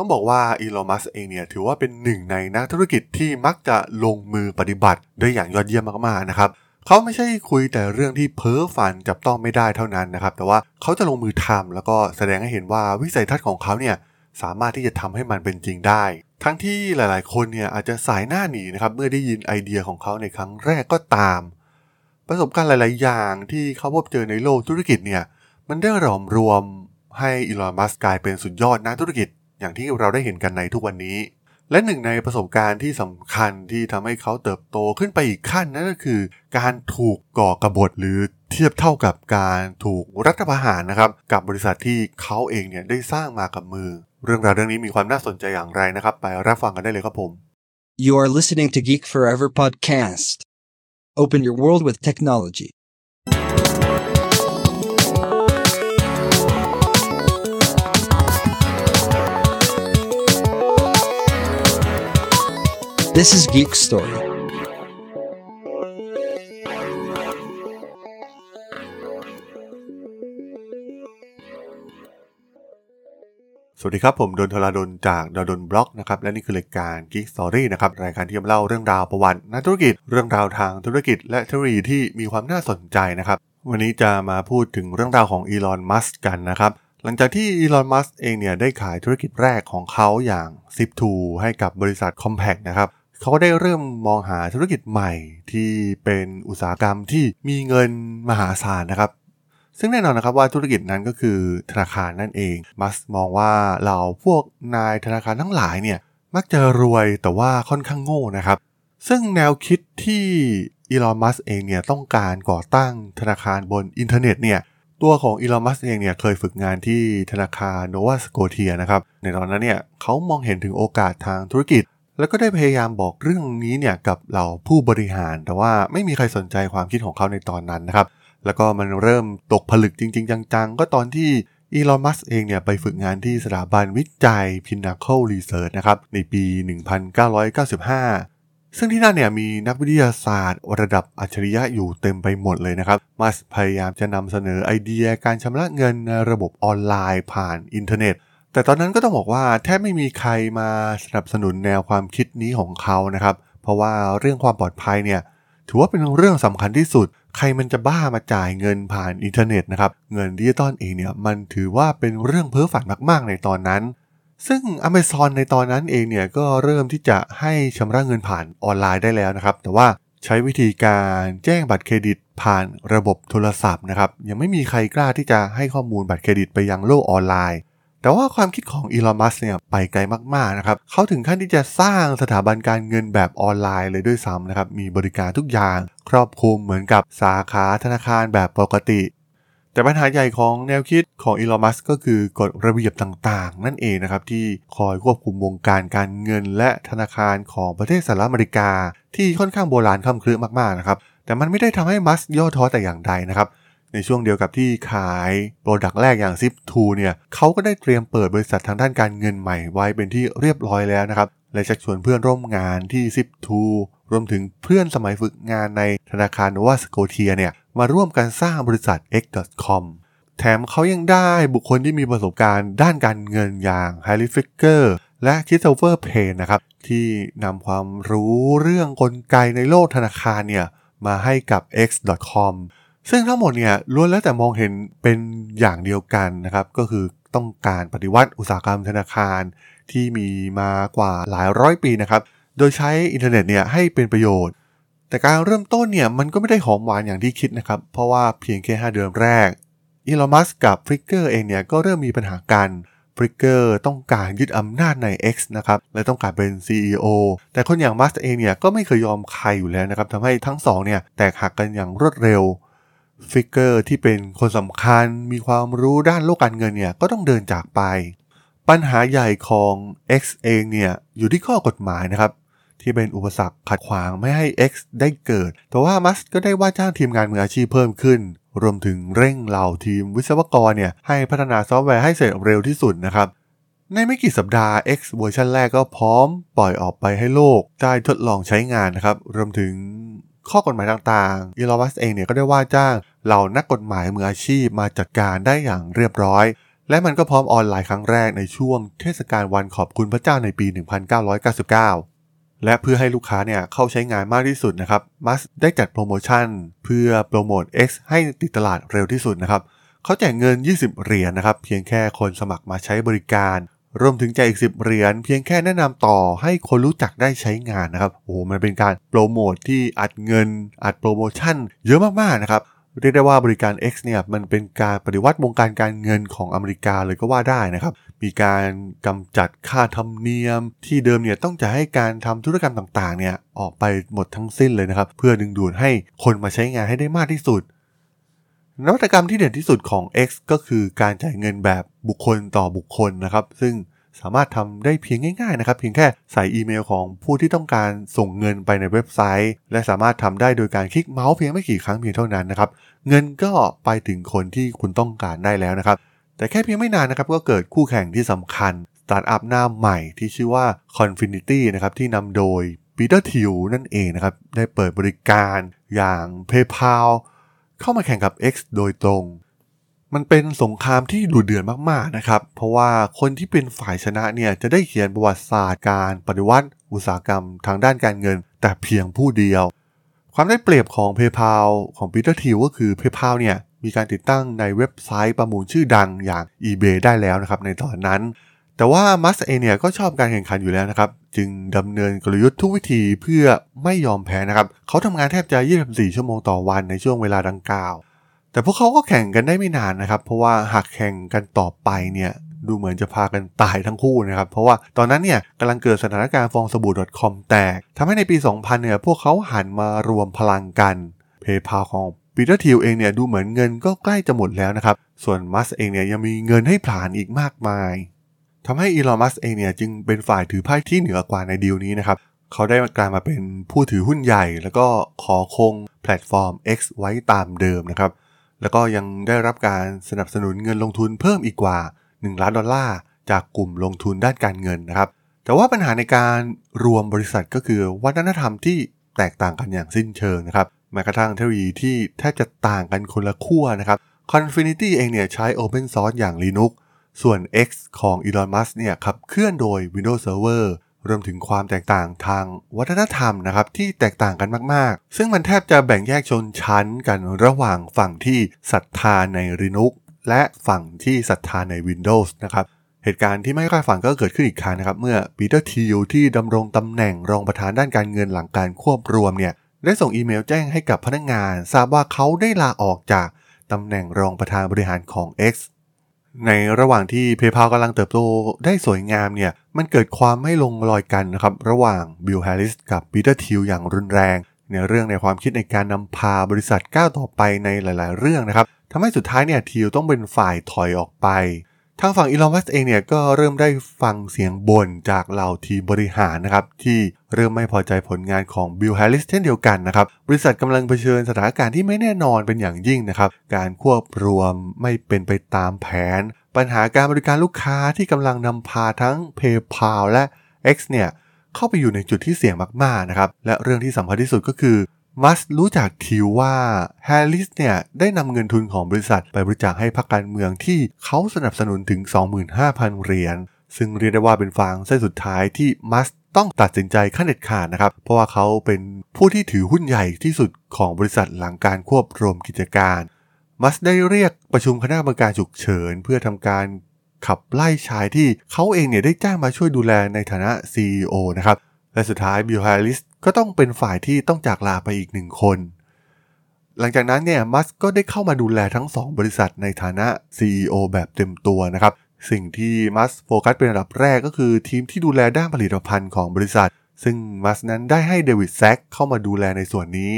ต้องบอกว่าอีลอนมัสเองเนี่ยถือว่าเป็นหนึ่งในนักธุรกิจที่มักจะลงมือปฏิบัติได้อย่างยอดเยี่ยมมากๆนะครับเขาไม่ใช่คุยแต่เรื่องที่เพ้อฝันจับต้องไม่ได้เท่านั้นนะครับ แต่ว่าเขาจะลงมือทำแล้วก็แสดงให้เห็นว่าวิสัยทัศน์ของเขาเนี่ยสามารถที่จะทำให้มันเป็นจริงได้ ทั้งที่หลายๆ คนเนี่ยอาจจะสายหน้าหนีนะครับเมื่อได้ยินไอเดียของเขาในครั้งแรกก็ตาม ประสบการณ์หลาย ๆ อย่างที่เขาพบเจอในโลกธุรกิจเนี่ยมันได้หลอมรวมให้อีลอน มัสกลายเป็นสุดยอดนักธุรกิจ อย่างที่เราได้เห็นกันในทุกวันนี้ และหนึ่งในประสบการณ์ที่สำคัญที่ทำให้เขาเติบโตขึ้นไปอีกขั้นนั่นก็คือ การถูกก่อกระบฏหรือเทียบเท่ากับการถูกรัฐประหารนะครับ กับบริษัทที่เขาเองเนี่ยได้สร้างมากับมือ เรื่องราวเรื่องนี้มีความน่าสนใจอย่างไรนะครับ ไปรับฟังกันได้เลยครับผม You are listening to Geek Forever podcast. Open your world with technology. This is Geek Story. สวัสดีครับ ผมดนทราดนจากดดนบล็อกนะครับ และนี่คือรายการ Geek Story นะครับ รายการที่จะเล่าเรื่องราวประวัตินักธุรกิจ เรื่องราวทางธุรกิจ และเทคโนโลยีที่มีความน่าสนใจนะครับ วันนี้จะมาพูดถึงเรื่องราวของอีลอน มัสกันนะครับหลังจากที่อีลอน มัสเองเนี่ยได้ขายธุรกิจแรกของเขาอย่าง Zip2 ให้กับบริษัท Compaq นะครับ เขาก็ได้เริ่มมองหาธุรกิจใหม่ที่เป็นอุตสาหกรรมที่มีเงินมหาศาลนะครับ ซึ่งแน่นอนนะครับว่าธุรกิจนั้นก็คือธนาคารนั่นเอง มัสมองว่าเราพวกนายธนาคารทั้งหลายเนี่ยมักจะรวยแต่ว่าค่อนข้างโง่นะครับ ซึ่งแนวคิดที่ Elon Musk เองเนี่ยต้องการก่อตั้งธนาคารบนอินเทอร์เน็ตเนี่ยตัวของ Elon Musk เองเนี่ยเคยฝึกงานที่ธนาคาร Nova Scotia นะครับ ในตอนนั้นเนี่ยเขามองเห็นถึงโอกาสทางธุรกิจ แล้วก็ได้พยายามบอกเรื่องนี้เนี่ยกับเหล่าผู้บริหาร แต่ว่าไม่มีใครสนใจความคิดของเขาในตอนนั้นนะครับ แล้วก็มันเริ่มตกผลึกจริง ๆ จังๆ ก็ตอนที่ Elon Musk เองเนี่ยไปฝึกงานที่สถาบันวิจัย Pinnacle Research นะครับ ในปี 1995 ซึ่งที่นั่นเนี่ยมีนักวิทยาศาสตร์ระดับอัจฉริยะอยู่เต็มไปหมดเลยนะครับ มัสพยายามจะนำเสนอไอเดียการชำระเงินในระบบออนไลน์ผ่านอินเทอร์เน็ต แต่ตอนนั้นก็ต้องบอกว่าแทบไม่มีใครมาสนับสนุนแนวความคิดนี้ของเขานะครับ เพราะว่าเรื่องความปลอดภัยเนี่ยถือว่าเป็นเรื่องสำคัญที่สุด ใครมันจะบ้ามาจ่ายเงินผ่านอินเทอร์เน็ตนะครับเงินดิจิตอลเองเนี่ยมันถือว่าเป็นเรื่องเพ้อฝันมากๆในตอนนั้น ซึ่ง Amazon ในตอนนั้นเองเนี่ยก็เริ่มที่จะให้ชำระเงินผ่านออนไลน์ได้แล้วนะครับ แต่ว่าใช้วิธีการแจ้งบัตรเครดิตผ่านระบบโทรศัพท์นะครับยังไม่มีใครกล้าที่จะให้ข้อมูลบัตรเครดิตไปยังโลกออนไลน์ แต่ว่าความคิดของอีลอน มัสเนี่ยไปไกลมากๆนะครับเขาถึงขั้นที่จะสร้างสถาบันการเงินแบบออนไลน์เลยด้วยซ้ำนะครับ มีบริการทุกอย่าง ครอบคลุมเหมือนกับสาขาธนาคารแบบปกติ แต่ปัญหาใหญ่ของแนวคิดของอีลอนมัสก็คือกฎระเบียบต่างๆ นั่นเองนะครับที่คอยควบคุมวงการการเงิน และธนาคารของประเทศสหรัฐอเมริกา ที่ค่อนข้างโบราณค่ำครึมากๆนะครับแต่มันไม่ได้ทำให้มัสย่อท้อแต่อย่างใดนะครับ ในช่วงเดียวกับที่ขายโปรดักต์แรกอย่าง Zip2 เนี่ยเขาก็ได้เตรียมเปิดบริษัททางด้านการเงินใหม่ไว้เป็นที่เรียบร้อยแล้วนะครับ และชักชวนเพื่อนร่วมงานที่ Zip2 รวมถึงเพื่อนสมัยฝึกงานในธนาคารนวาสโกเทียเนี่ยมาร่วมกันสร้างบริษัท X.com แถมเขายังได้บุคคลที่มีประสบการณ์ด้านการเงินอย่าง Harry Ficker และค h ิ s t o p h e r Payne นะครับที่นำความรู้เรื่องกลไกในโลกธนาคารเนี่ยมาให้กับ X.com ซึ่งทั้งหมดเนี่ยล้วนแล้วแต่มองเห็นเป็นอย่างเดียวกันนะครับ ก็คือต้องการปฏิวัติอุตสาหกรรมธนาคารที่มีมากว่าหลายร้อยปีนะครับ โดยใช้อินเทอร์เน็ตเนี่ยให้เป็นประโยชน์ แต่การเริ่มต้นเนี่ยมันก็ไม่ได้หอมหวานอย่างที่คิดนะครับ เพราะว่าเพียงแค่ 5 เดือนแรก Elon Musk กับฟริกเกอร์เองเนี่ยก็เริ่มมีปัญหากันฟริกเกอร์ต้องการยึดอำนาจใน X นะครับและต้องการเป็น CEO แต่คนอย่างมัสเองเนี่ยก็ไม่เคยยอมใครอยู่แล้วนะครับทำให้ทั้งสองเนี่ยแตกหักกันอย่างรวดเร็ว ฟริกเกอร์ที่เป็นคนสำคัญมีความรู้ด้านโลกการเงินเนี่ยก็ต้องเดินจากไป ปัญหาใหญ่ของ X เองเนี่ยอยู่ที่ข้อกฎหมายนะครับที่เป็นอุปสรรคขัดขวางไม่ให้ X ได้เกิด แต่ว่ามัสก็ได้ว่าจ้างทีมงานมืออาชีพเพิ่มขึ้น รวมถึงเร่งเหล่าทีมวิศวกรเนี่ยให้พัฒนาซอฟต์แวร์ให้เสร็จเร็วที่สุดนะครับ ในไม่กี่สัปดาห์ X เวอร์ชันแรกก็พร้อมปล่อยออกไปให้โลกได้ทดลองใช้งานนะครับ รวมถึง ข้อกฎหมายต่างๆ Elon Musk เองเนี่ยก็ได้ว่าจ้างเหล่านักกฎหมายมืออาชีพมาจัดการได้อย่างเรียบร้อย และมันก็พร้อมออนไลน์ครั้งแรกในช่วงเทศกาลวันขอบคุณพระเจ้าในปี 1999 และเพื่อให้ลูกค้าเนี่ยเข้าใช้งานมากที่สุดนะครับ มัสได้จัดโปรโมชั่น เพื่อโปรโมท X ให้ติดตลาดเร็วที่สุดนะครับเขาแจกเงิน 20 เหรียญนะครับ เพียงแค่คนสมัครมาใช้บริการ รวมถึงแจกอีก 10 เหรียญเพียงแค่แนะนำต่อให้คนรู้จักได้ใช้งานนะครับ โอ้โหมันเป็นการโปรโมทที่อัดเงิน อัดโปรโมชั่น เยอะมากๆนะครับเรียกได้ว่าบริการ X เนี่ยมันเป็นการปฏิวัติวงการการเงินของอเมริกาเลยก็ว่าได้นะครับ มีการกำจัดค่าธรรมเนียม ที่เดิมเนี่ยต้องจะให้การทำธุรกรรมต่างๆเนี่ยออกไปหมดทั้งสิ้นเลยนะครับ เพื่อดึงดูดให้คนมาใช้งานให้ได้มากที่สุด นวัตกรรมที่เด่นที่สุดของ X ก็คือการจ่ายเงินแบบบุคคลต่อบุคคลนะครับ ซึ่งสามารถทำได้เพียงง่ายๆนะครับ เพียงแค่ใส่อีเมลของผู้ที่ต้องการส่งเงินไปในเว็บไซต์ และสามารถทำได้โดยการคลิกเมาส์เพียงไม่กี่ครั้งเพียงเท่านั้นนะครับ เงินก็ไปถึงคนที่คุณต้องการได้แล้วนะครับ แต่แค่เพียงไม่นานนะครับก็เกิดคู่แข่งที่สำคัญสตาร์ทอัพหน้าใหม่ที่ชื่อว่า Confinity นะครับที่นำโดย Peter Thiel นั่นเองนะครับได้เปิดบริการอย่าง PayPal เข้ามาแข่งกับ X โดยตรง มันเป็นสงครามที่ดุเดือดมากๆนะครับ เพราะว่าคนที่เป็นฝ่ายชนะเนี่ยจะได้เขียนประวัติศาสตร์การปฏิวัติ อุตสาหกรรมทางด้านการเงิน แต่เพียงผู้เดียว ความได้เปรียบของ PayPal ของ Peter Thiel ก็คือ PayPal เนี่ยมีการติดตั้งในเว็บไซต์ประมูลชื่อดังอย่าง eBay ได้แล้วนะครับในตอนนั้น แต่ว่ามัสเองเนี่ยก็ชอบการแข่งขันอยู่แล้วนะครับ จึงดำเนินกลยุทธ์ทุกวิธีเพื่อไม่ยอมแพ้นะครับ เขาทำงานแทบจะ 24 ชั่วโมงต่อวันในช่วงเวลาดังกล่าว แต่พวกเขาก็แข่งกันได้ไม่นานนะครับ เพราะว่าหากแข่งกันต่อไปเนี่ยดูเหมือนจะพากันตายทั้งคู่นะครับ เพราะว่าตอนนั้นเนี่ยกำลังเกิดสถานการณ์ฟองสบู่ .com แตกทำให้ในปี 2000 เนี่ยพวกเขาหันมารวมพลังกัน PayPal ของปีเตอร์ทิวเองเนี่ยดูเหมือนเงินก็ใกล้จะหมดแล้วนะครับ ส่วนมัสเองเนี่ยยังมีเงินให้ผลานอีกมากมาย ทำให้อีลอนมัสเองเนี่ยจึงเป็นฝ่ายถือไพ่ที่เหนือกว่าในดีลนี้นะครับ เขาได้กลายมาเป็นผู้ถือหุ้นใหญ่ แล้วก็ขอคงแพลตฟอร์ม X ไว้ตามเดิมนะครับ แล้วก็ยังได้รับการสนับสนุนเงินลงทุนเพิ่มอีกกว่า 1 ล้านดอลลาร์จากกลุ่มลงทุนด้านการเงินนะครับ แต่ว่าปัญหาในการรวมบริษัทก็คือวัฒนธรรมที่แตกต่างกันอย่างสิ้นเชิงนะครับแม้กระทั่งเทคโนโลยีที่แทบจะต่างกันคนละขั้วนะครับ Confinity เองเนี่ยใช้ Open Source อย่าง Linux ส่วน X ของ Elon Musk เนี่ยขับเคลื่อนโดย Windows Server รวมถึงความแตกต่างทางวัฒนธรรมนะครับที่แตกต่างกันมากๆ ซึ่งมันแทบจะแบ่งแยกชนชั้นกันระหว่างฝั่งที่ศรัทธาใน Linux และฝั่งที่ศรัทธาใน Windows นะครับเหตุการณ์ที่ไม่คาดฝันก็เกิดขึ้นอีกครั้งนะครับ เมื่อ Peter Thiel ที่ดำรงตำแหน่งรองประธานด้านการเงินหลังการควบรวมเนี่ยได้ส่งอีเมลแจ้งให้กับพนักงาน ทราบว่าเขาได้ลาออกจากตำแหน่งรองประธานบริหารของ X ในระหว่างที่ PayPal กำลังเติบโตได้สวยงามเนี่ย มันเกิดความไม่ลงรอยกันนะครับ ระหว่าง Bill Harris กับ Peter Thiel อย่างรุนแรง ในเรื่องในความคิดในการนำพาบริษัทก้าวต่อไปในหลาย ๆ เรื่องนะครับทำให้สุดท้ายเนี่ย Thiel ต้องเป็นฝ่ายถอยออกไป ทางฝั่ง Elon Musk เองเนี่ยก็เริ่มได้ฟังเสียงบ่นจากเหล่าทีมบริหารนะครับ ที่เริ่มไม่พอใจผลงานของ Bill Harris เช่นเดียวกันนะครับ บริษัทกำลังเผชิญสถานการณ์ที่ไม่แน่นอนเป็นอย่างยิ่งนะครับ การควบรวมไม่เป็นไปตามแผน ปัญหาการบริการลูกค้าที่กำลังนำพาทั้ง PayPal และ X เนี่ยเข้าไปอยู่ในจุดที่เสี่ยงมากๆนะครับ และเรื่องที่สำคัญที่สุดก็คือ มัสรู้จักทิวว่าแฮร์ริสเนี่ยได้นำเงินทุนของบริษัทไปบริจาคให้พรรคการเมืองที่เขาสนับสนุนถึง 25,000 เหรียญซึ่งเรียกได้ว่าเป็นฟางเส้นสุดท้ายที่มัสต้องตัดสินใจขั้นเด็ดขาดนะครับ เพราะว่าเขาเป็นผู้ที่ถือหุ้นใหญ่ที่สุดของบริษัทหลังการควบรวมกิจการ มัสได้เรียกประชุมคณะกรรมการฉุกเฉิน เพื่อทำการขับไล่ชายที่เขาเองเนี่ยได้จ้างมาช่วยดูแลในฐานะ CEO นะครับ และสุดท้าย Bill Harris ก็ต้องเป็นฝ่ายที่ต้องจากลาไปอีกหนึ่งคน หลังจากนั้นเนี่ยมัสก็ได้เข้ามาดูแลทั้ง 2 บริษัทในฐานะ CEO แบบเต็มตัวนะครับ สิ่งที่มัสโฟกัสเป็นอันดับแรกก็คือทีมที่ดูแลด้านผลิตภัณฑ์ของบริษัท ซึ่งมัสนั้นได้ให้เดวิดแซกเข้ามาดูแลในส่วนนี้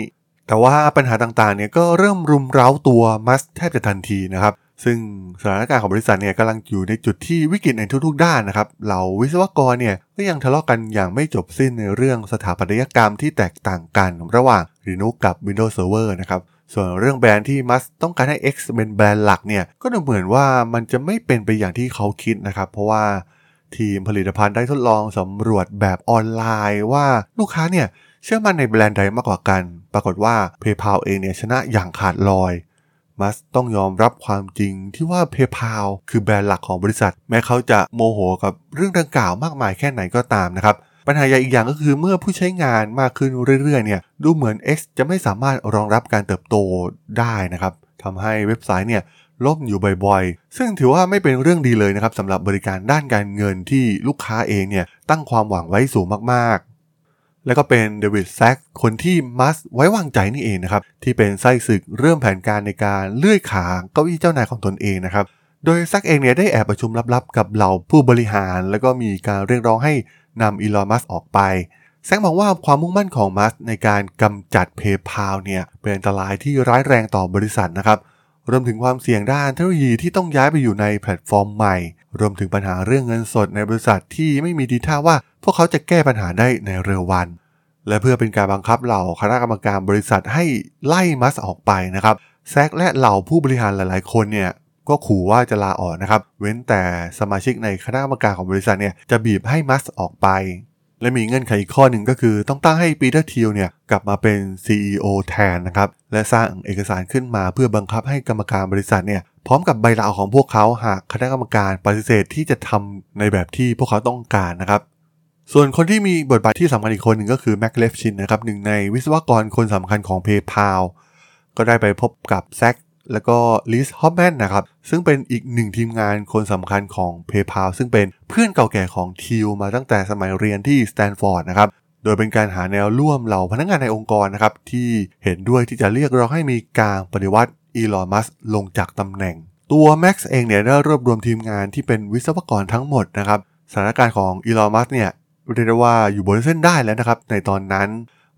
แต่ว่าปัญหาต่างๆเนี่ยก็เริ่มรุมเร้าตัวมัสแทบจะทันทีนะครับ ซึ่งสถานการณ์ของบริษัทเนี่ยกำลังอยู่ในจุดที่วิกฤตในทุกๆด้านนะครับ เหล่าวิศวกรเนี่ยก็ยังทะเลาะกันอย่างไม่จบสิ้นในเรื่องสถาปัตยกรรมที่แตกต่างกันระหว่าง Linux กับ Windows Server นะครับ ส่วนเรื่องแบรนด์ที่มัสต้องการให้ X เป็นแบรนด์หลักเนี่ยก็ดูเหมือนว่ามันจะไม่เป็นไปอย่างที่เขาคิดนะครับ เพราะว่าทีมผลิตภัณฑ์ได้ทดลองสำรวจแบบออนไลน์ว่าลูกค้าเนี่ยเชื่อมั่นในแบรนด์ใดมากกว่ากัน ปรากฏว่า PayPal เองเนี่ยชนะอย่างขาดลอย มัสต้องยอมรับความจริงที่ว่า PayPal คือแบรนด์หลักของบริษัท แม้เขาจะโมโหกับเรื่องดังกล่าวมากมายแค่ไหนก็ตามนะครับ ปัญหาใหญ่อีกอย่างก็คือเมื่อผู้ใช้งานมากขึ้นเรื่อยๆเนี่ยดูเหมือน X จะไม่สามารถรองรับการเติบโตได้นะครับทำให้เว็บไซต์เนี่ยล่มอยู่บ่อยๆ ซึ่งถือว่าไม่เป็นเรื่องดีเลยนะครับสำหรับบริการด้านการเงินที่ลูกค้าเองเนี่ยตั้งความหวังไว้สูงมากๆ แล้วก็เป็นเดวิดแซกคนที่มัสไว้วางใจนี่เองนะครับ ที่เป็นไส้ศึกเริ่มแผนการในการเลื่อยขาเก้าอี้เจ้านายของตนเองนะครับ โดยแซกเองเนี่ยได้แอบประชุมลับๆ กับเหล่าผู้บริหาร แล้วก็มีการเรียกร้องให้นำอีลอนมัสออกไปแซกมองว่าความมุ่งมั่นของมัสในการกำจัด PayPal เนี่ยเป็นอันตรายที่ร้ายแรงต่อบริษัทนะครับ รวมถึงความเสี่ยงด้านเทคโนโลยีที่ต้องย้ายไปอยู่ในแพลตฟอร์มใหม่ รวมถึงปัญหาเรื่องเงินสดในบริษัทที่ไม่มีทีท่าว่า พวกเขาจะแก้ปัญหาได้ในเร็ววัน และเพื่อเป็นการบังคับเหล่าคณะกรรมการบริษัทให้ไล่มัสออกไปนะครับแซกและเหล่าผู้บริหารหลายๆ คนเนี่ยก็ขู่ว่าจะลาออกนะครับ เว้นแต่สมาชิกในคณะกรรมการของบริษัทเนี่ยจะบีบให้มัสออกไป และมีเงื่อนไขอีกข้อหนึ่งก็คือต้องตั้งให้ Peter Thiel เนี่ยกลับมาเป็น CEO แทนนะครับ และสร้างเอกสารขึ้นมาเพื่อบังคับให้กรรมการบริษัทเนี่ยพร้อมกับใบลาออกของพวกเขาหากคณะกรรมการปฏิเสธที่จะทำในแบบที่พวกเขาต้องการนะครับ ส่วนคนที่มีบทบาทที่สำคัญอีกคนหนึ่งก็คือ Max Levchin นะครับหนึ่งในวิศวกรคนสำคัญของ PayPal ก็ได้ไปพบกับแซก แล้วก็ Reid Hoffman นะครับซึ่งเป็นอีกหนึ่งทีมงานคนสำคัญของ PayPal ซึ่งเป็นเพื่อนเก่าแก่ของ Thiel มาตั้งแต่สมัยเรียนที่สแตนฟอร์ดนะครับโดยเป็นการหาแนวร่วมเหล่าพนักงานในองค์กรนะครับที่เห็นด้วยที่จะเรียกร้องให้มีการปฏิวัติอีลอนมัสลงจากตำแหน่ง ตัวแม็กซ์เองเนี่ยได้รวบรวมทีมงานที่เป็นวิศวกรทั้งหมดนะครับสถานการณ์ของอีลอนมัสเนี่ยเรียกได้ว่าอยู่บนเส้นได้แล้วนะครับในตอนนั้น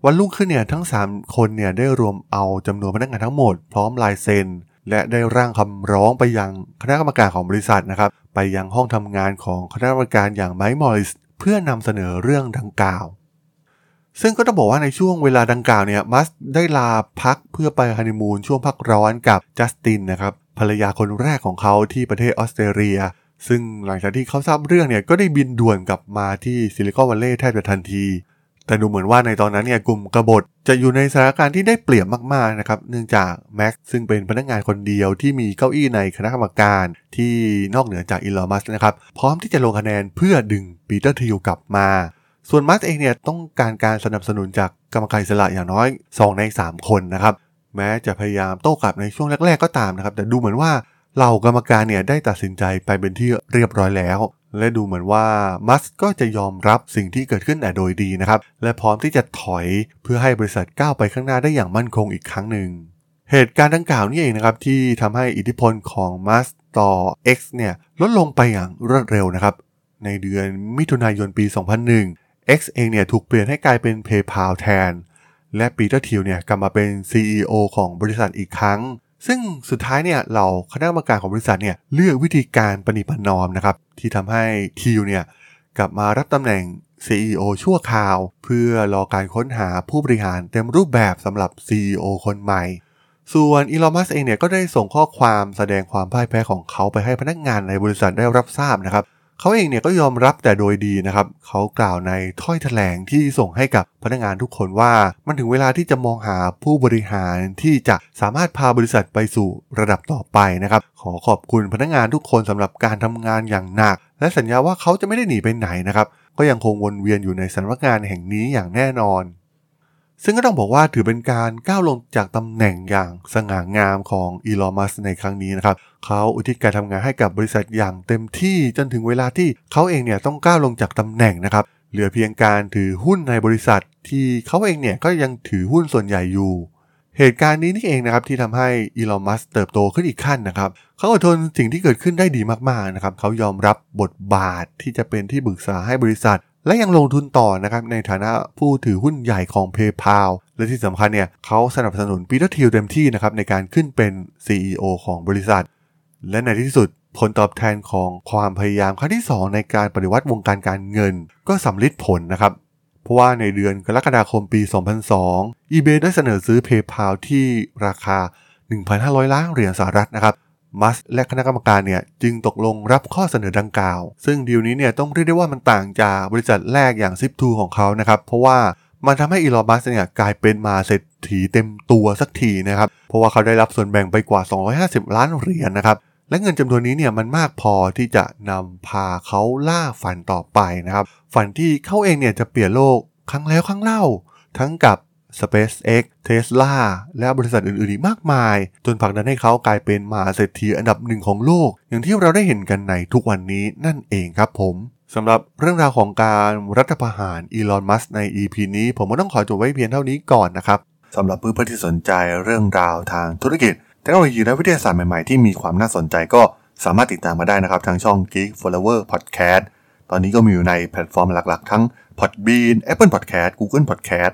วันรุ่งขึ้นเนี่ยทั้ง 3 คนเนี่ยได้รวมเอาจำนวนพนักงานทั้งหมด พร้อมลายเซ็น และได้ร่างคำร้องไปยังคณะกรรมการของบริษัทนะครับ ไปยังห้องทำงานของคณะกรรมการอย่างไมค์มอริสเพื่อนำเสนอเรื่องดังกล่าว ซึ่งก็ต้องบอกว่าในช่วงเวลาดังกล่าวเนี่ยมัสได้ลาพักเพื่อไปฮันนีมูนช่วงพักร้อนกับจัสตินนะครับภรรยาคนแรกของเขาที่ประเทศออสเตรเลีย ซึ่งหลังจากที่เขาทราบเรื่องเนี่ยก็ได้บินด่วนกลับมาที่ซิลิคอนวัลเลย์แทบจะทันที แต่ดูเหมือนว่าในตอนนั้นเนี่ยกลุ่มกบฏจะอยู่ในสถานการณ์ที่ได้เปรียบมากๆนะครับ เนื่องจากแม็กซ์ซึ่งเป็นพนักงานคนเดียวที่มีเก้าอี้ในคณะกรรมการที่นอกเหนือจากอีลอมัสนะครับ พร้อมที่จะลงคะแนนเพื่อดึงปีเตอร์ทิลกลับมา ส่วนมัสเองเนี่ยต้องการการสนับสนุนจากกรรมการสระอย่างน้อย 2 ใน 3 คนนะครับ แม้จะพยายามโต้กลับในช่วงแรก ๆ ก็ตามนะครับ แต่ดูเหมือนว่าเหล่ากรรมการเนี่ยได้ตัดสินใจไปเป็นที่เรียบร้อยแล้ว และดูเหมือนว่ามัสก็จะยอมรับสิ่งที่เกิดขึ้นแต่โดยดีนะครับ และพร้อมที่จะถอยเพื่อให้บริษัทก้าวไปข้างหน้าได้อย่างมั่นคงอีกครั้งหนึ่ง เหตุการณ์ดังกล่าวนี่เองนะครับที่ทำให้อิทธิพลของมัสต่อ X เนี่ยลดลงไปอย่างรวดเร็วนะครับ ในเดือนมิถุนายนปี 2001 X เองเนี่ยถูกเปลี่ยนให้กลายเป็น PayPal แทน และ Peter Thiel เนี่ยกลับมาเป็น CEO ของบริษัทอีกครั้ง ซึ่งสุดท้ายเนี่ยเหล่าคณะกรรมการของบริษัทเนี่ยเลือกวิธีการประนีประนอมนะครับที่ทำให้ Thiel เนี่ยกลับมารับตำแหน่ง CEO ชั่วคราว เพื่อรอการค้นหาผู้บริหารเต็มรูปแบบสำหรับ CEO คนใหม่ ส่วนอีลอมัสเองเนี่ยก็ได้ส่งข้อความแสดงความพ่ายแพ้ของเขาไปให้พนักงานในบริษัทได้รับทราบนะครับ เขาเองเนี่ยก็ยอมรับแต่โดยดีนะครับเขากล่าวในถ้อยแถลงที่ส่งให้กับพนักงานทุกคนว่า มันถึงเวลาที่จะมองหาผู้บริหารที่จะสามารถพาบริษัทไปสู่ระดับต่อไปนะครับ ขอขอบคุณพนักงานทุกคนสำหรับการทำงานอย่างหนัก และสัญญาว่าเขาจะไม่ได้หนีไปไหนนะครับ ก็ยังคงวนเวียนอยู่ในสำนักงานแห่งนี้อย่างแน่นอน ซึ่งก็ต้องบอกว่าถือเป็นการก้าวลงจากตำแหน่งอย่างสง่างามของอีลอมัสในครั้งนี้นะครับเขาอุทิศการทำงานให้กับบริษัทอย่างเต็มที่จนถึงเวลาที่เขาเองเนี่ยต้องก้าวลงจากตำแหน่งนะครับ เหลือเพียงการถือหุ้นในบริษัท ที่เขาเองเนี่ยก็ยังถือหุ้นส่วนใหญ่อยู่ เหตุการณ์นี้นี่เองนะครับที่ทำให้อีลอนมัสเติบโตขึ้นอีกขั้นนะครับเขาอดทนสิ่งที่เกิดขึ้นได้ดีมากๆนะครับเขายอมรับบทบาทที่จะเป็นที่ปรึกษาให้บริษัท และยังลงทุนต่อนะครับในฐานะผู้ถือหุ้นใหญ่ของ PayPal และที่สำคัญเนี่ยเขาสนับสนุน Peter Thiel เต็มที่นะครับในการขึ้นเป็น CEO ของบริษัท และในที่สุดผลตอบแทนของความพยายามครั้งที่ 2 ในการปฏิวัติวงการการเงิน ก็สัมฤทธิ์ผลนะครับ เพราะว่าในเดือนกรกฎาคมปี 2002 eBay ได้เสนอซื้อ PayPal ที่ราคา 1,500 ล้านเหรียญสหรัฐนะครับ มัสและคณะกรรมการเนี่ยจึงตกลงรับข้อเสนอดังกล่าว ซึ่งดีลนี้เนี่ยต้องเรียกได้ว่ามันต่างจากบริษัทแรกอย่าง Zip2 ของเขานะครับ เพราะว่ามันทำให้อีลอนมัสเนี่ยกลายเป็นมาเศรษฐีเต็มตัวสักทีนะครับ เพราะว่าเขาได้รับส่วนแบ่งไปกว่า 250 ล้านเหรียญนะครับ และเงินจำนวนนี้เนี่ยมันมากพอที่จะนำพาเขาล่าฝันต่อไปนะครับ ฝันที่เขาเองเนี่ยจะเปลี่ยนโลกครั้งแล้วครั้งเล่า ทั้งกับ SpaceX Tesla และบริษัทอื่นๆอีกมากมาย จนผลักดันให้เขากลายเป็นมหาเศรษฐีอันดับหนึ่งของโลก อย่างที่เราได้เห็นกันในทุกวันนี้นั่นเองครับผมสำหรับเรื่องราวของการรัฐประหารอีลอนมัสใน EP นี้ ผมก็ต้องขอจบไว้เพียงเท่านี้ก่อนนะครับสำหรับเพื่อนๆที่สนใจเรื่องราวทางธุรกิจเทคโนโลยีและวิทยาศาสตร์ใหม่ๆ ที่มีความน่าสนใจก็สามารถติดตามมาได้นะครับ ทางช่อง Geek Flower Podcast ตอนนี้ก็มีอยู่ในแพลตฟอร์มหลักๆ ทั้ง Podbean Apple Podcast Google Podcast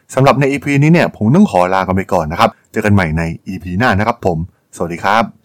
สำหรับใน EP นี้เนี่ยผมต้องขอลากันไปก่อนนะครับ เจอกันใหม่ใน EP หน้านะครับผม สวัสดีครับ